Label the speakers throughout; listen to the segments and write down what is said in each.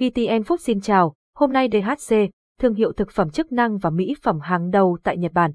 Speaker 1: VTN Food xin chào, hôm nay DHC, thương hiệu thực phẩm chức năng và mỹ phẩm hàng đầu tại Nhật Bản.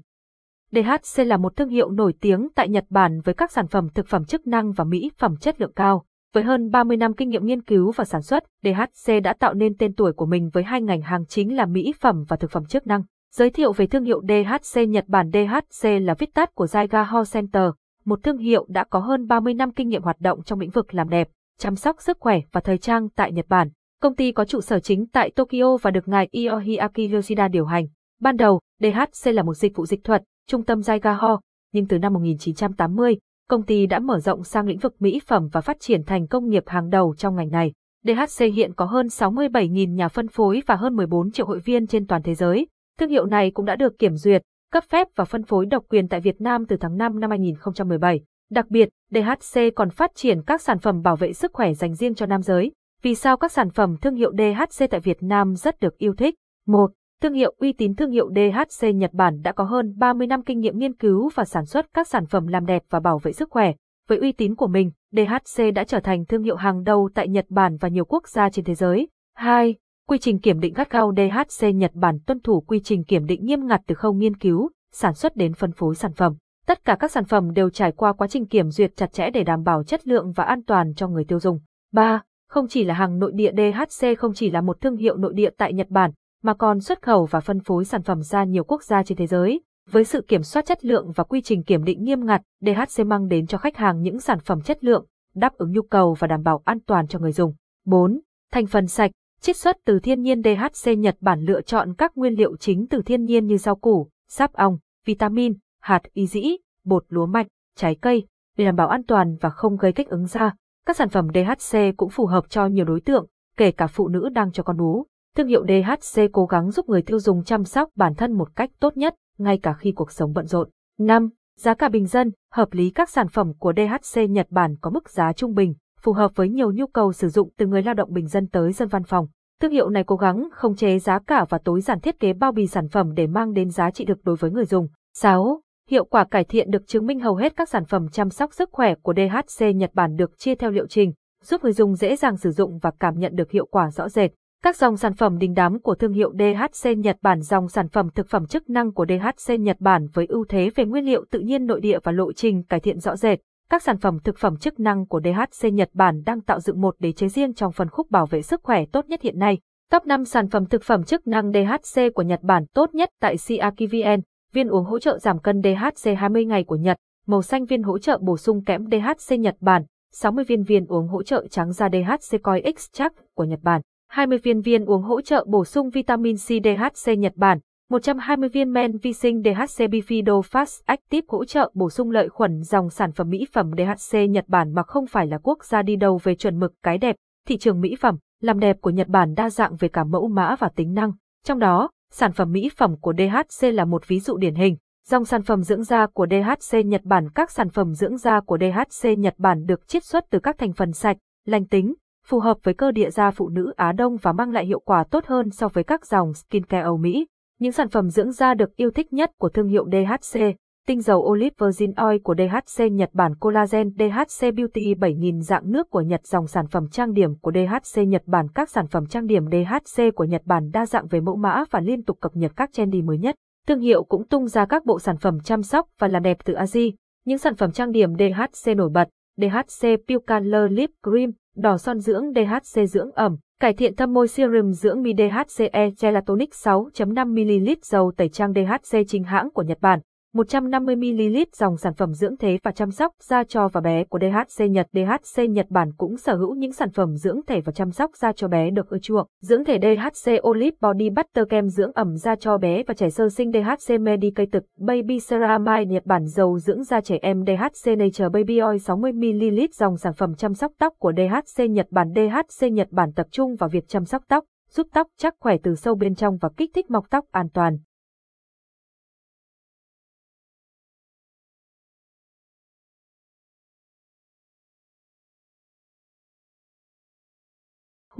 Speaker 1: DHC là một thương hiệu nổi tiếng tại Nhật Bản với các sản phẩm thực phẩm chức năng và mỹ phẩm chất lượng cao. Với hơn 30 năm kinh nghiệm nghiên cứu và sản xuất, DHC đã tạo nên tên tuổi của mình với hai ngành hàng chính là mỹ phẩm và thực phẩm chức năng. Giới thiệu về thương hiệu DHC Nhật Bản DHC là viết tắt của Zaiga Hall Center, một thương hiệu đã có hơn 30 năm kinh nghiệm hoạt động trong lĩnh vực làm đẹp, chăm sóc sức khỏe và thời trang tại Nhật Bản. Công ty có trụ sở chính tại Tokyo và được ngài Iohiaki Yoshida điều hành. Ban đầu, DHC là một dịch vụ dịch thuật, trung tâm Zaiga nhưng từ năm 1980, công ty đã mở rộng sang lĩnh vực mỹ phẩm và phát triển thành công nghiệp hàng đầu trong ngành này. DHC hiện có hơn 67.000 nhà phân phối và hơn 14 triệu hội viên trên toàn thế giới. Thương hiệu này cũng đã được kiểm duyệt, cấp phép và phân phối độc quyền tại Việt Nam từ tháng 5 năm 2017. Đặc biệt, DHC còn phát triển các sản phẩm bảo vệ sức khỏe dành riêng cho nam giới. Vì sao các sản phẩm thương hiệu DHC tại Việt Nam rất được yêu thích? 1. Thương hiệu uy tín thương hiệu DHC Nhật Bản đã có hơn 30 năm kinh nghiệm nghiên cứu và sản xuất các sản phẩm làm đẹp và bảo vệ sức khỏe. Với uy tín của mình, DHC đã trở thành thương hiệu hàng đầu tại Nhật Bản và nhiều quốc gia trên thế giới. 2. Quy trình kiểm định gắt gao DHC Nhật Bản tuân thủ quy trình kiểm định nghiêm ngặt từ khâu nghiên cứu, sản xuất đến phân phối sản phẩm. Tất cả các sản phẩm đều trải qua quá trình kiểm duyệt chặt chẽ để đảm bảo chất lượng và an toàn cho người tiêu dùng. 3. Không chỉ là hàng nội địa DHC không chỉ là một thương hiệu nội địa tại Nhật Bản, mà còn xuất khẩu và phân phối sản phẩm ra nhiều quốc gia trên thế giới. Với sự kiểm soát chất lượng và quy trình kiểm định nghiêm ngặt, DHC mang đến cho khách hàng những sản phẩm chất lượng, đáp ứng nhu cầu và đảm bảo an toàn cho người dùng. 4. Thành phần sạch, chiết xuất từ thiên nhiên DHC Nhật Bản lựa chọn các nguyên liệu chính từ thiên nhiên như rau củ, sáp ong, vitamin, hạt y dĩ, bột lúa mạch, trái cây, để đảm bảo an toàn và không gây kích ứng da. Các sản phẩm DHC cũng phù hợp cho nhiều đối tượng, kể cả phụ nữ đang cho con bú. Thương hiệu DHC cố gắng giúp người tiêu dùng chăm sóc bản thân một cách tốt nhất, ngay cả khi cuộc sống bận rộn. 5. Giá cả bình dân, hợp lý các sản phẩm của DHC Nhật Bản có mức giá trung bình, phù hợp với nhiều nhu cầu sử dụng từ người lao động bình dân tới dân văn phòng. Thương hiệu này cố gắng không chế giá cả và tối giản thiết kế bao bì sản phẩm để mang đến giá trị được đối với người dùng. 6. Hiệu quả cải thiện được chứng minh hầu hết các sản phẩm chăm sóc sức khỏe của DHC Nhật Bản được chia theo liệu trình, giúp người dùng dễ dàng sử dụng và cảm nhận được hiệu quả rõ rệt. Các dòng sản phẩm đình đám của thương hiệu DHC Nhật Bản dòng sản phẩm thực phẩm chức năng của DHC Nhật Bản với ưu thế về nguyên liệu tự nhiên nội địa và lộ trình cải thiện rõ rệt. Các sản phẩm thực phẩm chức năng của DHC Nhật Bản đang tạo dựng một đế chế riêng trong phân khúc bảo vệ sức khỏe tốt nhất hiện nay. Top 5 sản phẩm thực phẩm chức năng DHC của Nhật Bản tốt nhất tại CRKVN viên uống hỗ trợ giảm cân DHC 20 ngày của Nhật, màu xanh viên hỗ trợ bổ sung kẽm DHC Nhật Bản, 60 viên viên uống hỗ trợ trắng da DHC Coi Extract của Nhật Bản. 20 viên viên uống hỗ trợ bổ sung vitamin C DHC Nhật Bản, 120 viên men vi sinh DHC Bifido Fast Active hỗ trợ bổ sung lợi khuẩn dòng sản phẩm mỹ phẩm DHC Nhật Bản mà không phải là quốc gia đi đầu về chuẩn mực cái đẹp, thị trường mỹ phẩm, làm đẹp của Nhật Bản đa dạng về cả mẫu mã và tính năng. Trong đó, sản phẩm mỹ phẩm của DHC là một ví dụ điển hình. Dòng sản phẩm dưỡng da của DHC Nhật Bản Các sản phẩm dưỡng da của DHC Nhật Bản được chiết xuất từ các thành phần sạch, lành tính, phù hợp với cơ địa da phụ nữ Á Đông và mang lại hiệu quả tốt hơn so với các dòng skincare Âu Mỹ. Những sản phẩm dưỡng da được yêu thích nhất của thương hiệu DHC, tinh dầu olive virgin oil của DHC Nhật Bản Collagen DHC Beauty 7000 dạng nước của Nhật dòng sản phẩm trang điểm của DHC Nhật Bản các sản phẩm trang điểm DHC của Nhật Bản đa dạng về mẫu mã và liên tục cập nhật các trendy mới nhất. Thương hiệu cũng tung ra các bộ sản phẩm chăm sóc và làm đẹp từ Asia. Những sản phẩm trang điểm DHC nổi bật, DHC Pure Color Lip Cream, đỏ son dưỡng DHC dưỡng ẩm, cải thiện thâm môi serum dưỡng mi DHCE Gelatonic 6.5ml dầu tẩy trang DHC chính hãng của Nhật Bản, 150ml dòng sản phẩm dưỡng thế và chăm sóc da cho và bé của DHC Nhật. DHC Nhật Bản cũng sở hữu những sản phẩm dưỡng thể và chăm sóc da cho bé được ưa chuộng. Dưỡng thể DHC Olive Body Butter kem dưỡng ẩm da cho bé và trẻ sơ sinh DHC Medicated Baby Ceramide Nhật Bản dầu dưỡng da trẻ em DHC Nature Baby Oil 60ml dòng sản phẩm chăm sóc tóc của DHC Nhật Bản. DHC Nhật Bản tập trung vào việc chăm sóc tóc, giúp tóc chắc khỏe từ sâu bên trong và kích thích mọc tóc an toàn.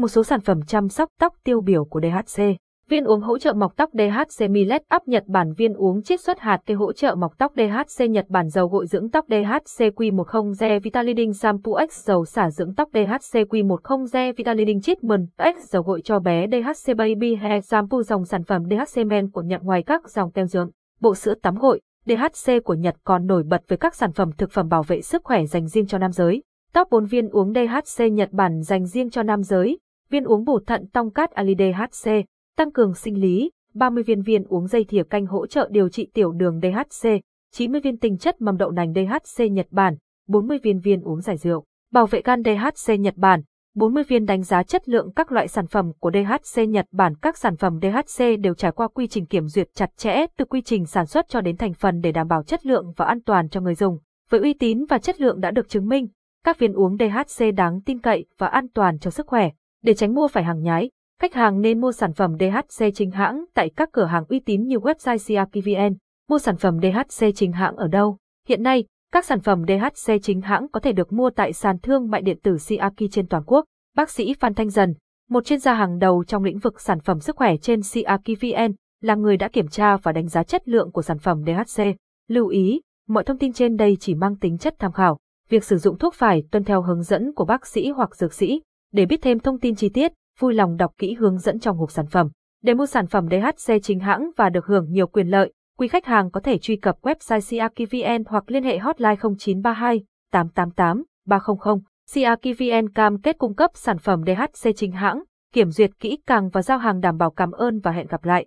Speaker 1: Một số sản phẩm chăm sóc tóc tiêu biểu của DHC. Viên uống hỗ trợ mọc tóc DHC Millet Up Nhật Bản. Viên uống chiết xuất hạt cây hỗ trợ mọc tóc DHC Nhật Bản. Dầu gội dưỡng tóc DHC Q10 Ge Vitaliding Shampoo X. Dầu xả dưỡng tóc DHC Q10 Ge Vitaliding Treatment X. Dầu gội cho bé DHC Baby Hair Shampoo. Dòng sản phẩm DHC Men của Nhật ngoài các dòng kem dưỡng, bộ sữa tắm gội, DHC của Nhật còn nổi bật với các sản phẩm thực phẩm bảo vệ sức khỏe dành riêng cho nam giới. tóc 4 viên uống DHC Nhật Bản dành riêng cho nam giới, viên uống bổ thận tong cát alidhc tăng cường sinh lý, 30 viên viên uống dây thìa canh hỗ trợ điều trị tiểu đường DHC, 90 viên tinh chất mầm đậu nành DHC Nhật Bản, 40 viên viên uống giải rượu, bảo vệ gan DHC Nhật Bản, 40 viên đánh giá chất lượng các loại sản phẩm của DHC Nhật Bản. Các sản phẩm DHC đều trải qua quy trình kiểm duyệt chặt chẽ từ quy trình sản xuất cho đến thành phần để đảm bảo chất lượng và an toàn cho người dùng. Với uy tín và chất lượng đã được chứng minh, các viên uống DHC đáng tin cậy và an toàn cho sức khỏe. Để tránh mua phải hàng nhái, Khách hàng nên mua sản phẩm DHC chính hãng tại các cửa hàng uy tín như website CRPVN. Mua sản phẩm DHC chính hãng ở đâu? Hiện nay, các sản phẩm DHC chính hãng có thể được mua tại sàn thương mại điện tử CRK trên toàn quốc. Bác sĩ Phan Thanh Dần, một chuyên gia hàng đầu trong lĩnh vực sản phẩm sức khỏe trên CRKVN, là người đã kiểm tra và đánh giá chất lượng của sản phẩm DHC. Lưu ý, mọi thông tin trên đây chỉ mang tính chất tham khảo. Việc sử dụng thuốc phải tuân theo hướng dẫn của bác sĩ hoặc dược sĩ. Để biết thêm thông tin chi tiết, vui lòng đọc kỹ hướng dẫn trong hộp sản phẩm. Để mua sản phẩm DHC chính hãng và được hưởng nhiều quyền lợi, quý khách hàng có thể truy cập website CRKVN hoặc liên hệ hotline 0932 888 300. CRKVN cam kết cung cấp sản phẩm DHC chính hãng, kiểm duyệt kỹ càng và giao hàng đảm bảo cảm ơn và hẹn gặp lại.